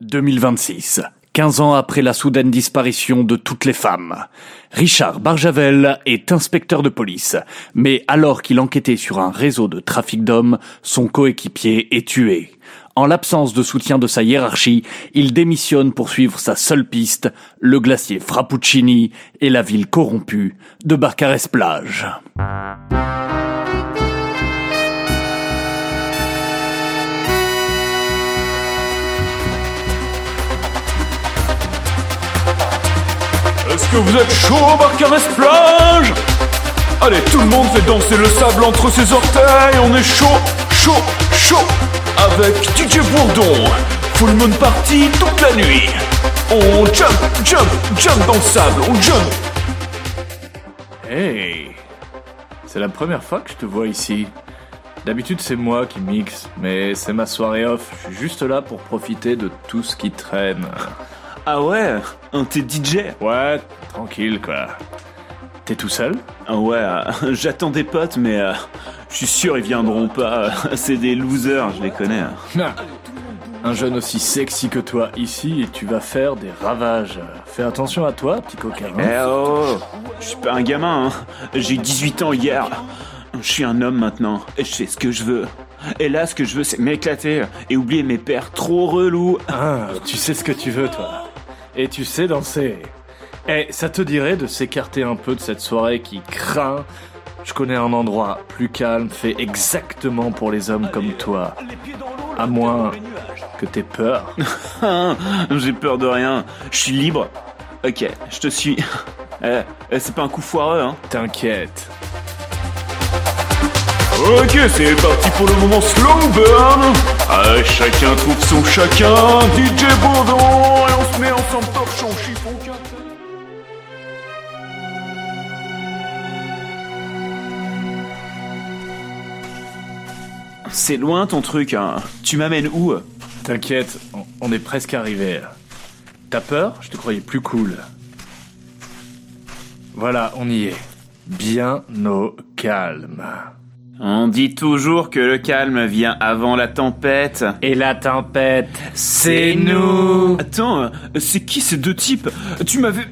2026. 15 ans après la soudaine disparition de toutes les femmes. Richard Barjavel est inspecteur de police, mais alors qu'il enquêtait sur un réseau de trafic d'hommes, son coéquipier est tué. En l'absence de soutien de sa hiérarchie, il démissionne pour suivre sa seule piste, le glacier Frappuccini et la ville corrompue de Barcarès-Plage. Que vous êtes chaud, Barcarès Plage Allez, tout le monde fait danser le sable entre ses orteils. On est chaud, chaud, chaud. Avec DJ Bourdon. Full Moon Party toute la nuit. On jump, jump, jump dans le sable. On jump. Hey C'est la première fois que je te vois ici. D'habitude c'est moi qui mixe, mais c'est ma soirée off. Je suis juste là pour profiter de tout ce qui traîne. Ah ouais un T'es DJ Ouais, tranquille quoi. T'es tout seul? Ah ouais, euh, j'attends des potes, mais euh, je suis sûr ils viendront pas. C'est des losers, je les connais. Ah. Un jeune aussi sexy que toi ici et tu vas faire des ravages. Fais attention à toi, petit coquin. hein. Eh oh Je suis pas un gamin, hein. J'ai eu 18 ans hier. Je suis un homme maintenant, et je fais ce que je veux. Et là, ce que je veux, c'est m'éclater et oublier mes pères trop relous. Ah, tu sais ce que tu veux, toi. Et tu sais danser. Eh, ça te dirait de s'écarter un peu de cette soirée qui craint? Je connais un endroit plus calme, fait exactement pour les hommes comme toi. À moins que t'aies peur. J'ai peur de rien. Je suis libre. Ok, je te suis. Eh, eh, c'est pas un coup foireux, hein. T'inquiète. Ok, c'est parti pour le moment slow burn. Ah, chacun trouve son chacun. DJ Bourdon. C'est loin ton truc, hein. Tu m'amènes où T'inquiète, on- est presque arrivé. T'as peur Je te croyais plus cool. Voilà, on y est. Bien au calme. On dit toujours que le calme vient avant la tempête. Et la tempête, c'est nous Attends, euh, c'est qui ces deux types Tu m'avais...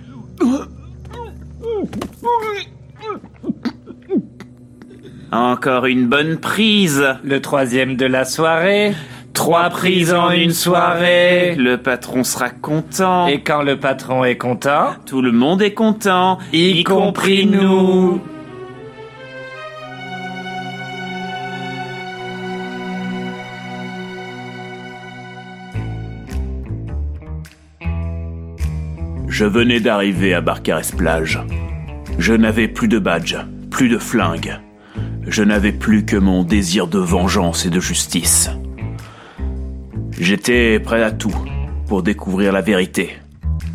Encore une bonne prise. Le troisième de la soirée. Trois prises en une soirée. Le patron sera content. Et quand le patron est content, tout le monde est content, y compris nous. Je venais d'arriver à Barcarès-Plage. Je n'avais plus de badge, plus de flingue. Je n'avais plus que mon désir de vengeance et de justice. J'étais prêt à tout pour découvrir la vérité.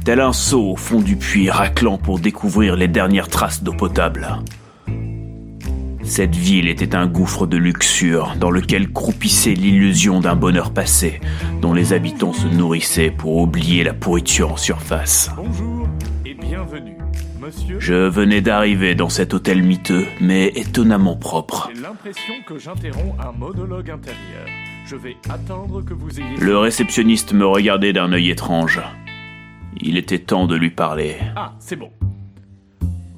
Tel un seau au fond du puits raclant pour découvrir les dernières traces d'eau potable. Cette ville était un gouffre de luxure dans lequel croupissait l'illusion d'un bonheur passé, dont les habitants se nourrissaient pour oublier la pourriture en surface. Bonjour et bienvenue. Je venais d'arriver dans cet hôtel miteux, mais étonnamment propre. J'ai l'impression que j'interromps un monologue intérieur. Je vais attendre que vous ayez... Le réceptionniste me regardait d'un œil étrange. Il était temps de lui parler. Ah, c'est bon.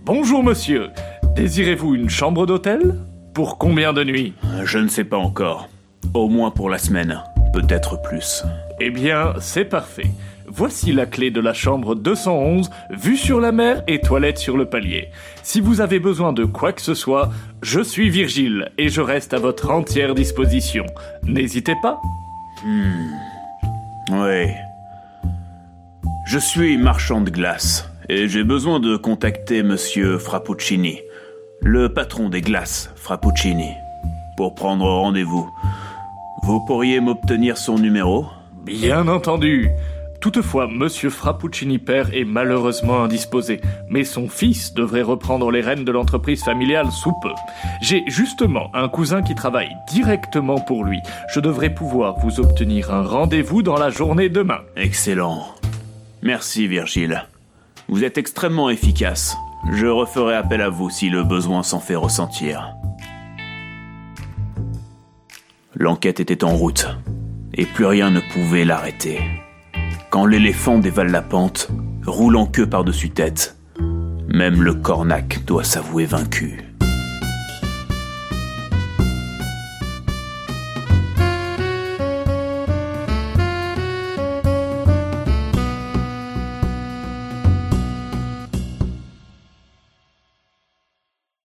Bonjour monsieur. Désirez-vous une chambre d'hôtel? Pour combien de nuits? Je ne sais pas encore. Au moins pour la semaine, peut-être plus. Eh bien, c'est parfait. Voici la clé de la chambre 211, vue sur la mer et toilette sur le palier. Si vous avez besoin de quoi que ce soit, je suis Virgile et je reste à votre entière disposition. N'hésitez pas. Oui. Je suis marchand de glace et j'ai besoin de contacter monsieur Frappuccini, le patron des glaces Frappuccini, pour prendre rendez-vous. Vous pourriez m'obtenir son numéro? Bien entendu. Toutefois, Monsieur Frappuccini père est malheureusement indisposé, mais son fils devrait reprendre les rênes de l'entreprise familiale sous peu. J'ai justement un cousin qui travaille directement pour lui. Je devrais pouvoir vous obtenir un rendez-vous dans la journée demain. Excellent. Merci Virgile. Vous êtes extrêmement efficace. Je referai appel à vous si le besoin s'en fait ressentir. L'enquête était en route, et plus rien ne pouvait l'arrêter. Quand l'éléphant dévale la pente, roulant queue par-dessus tête, même le cornac doit s'avouer vaincu.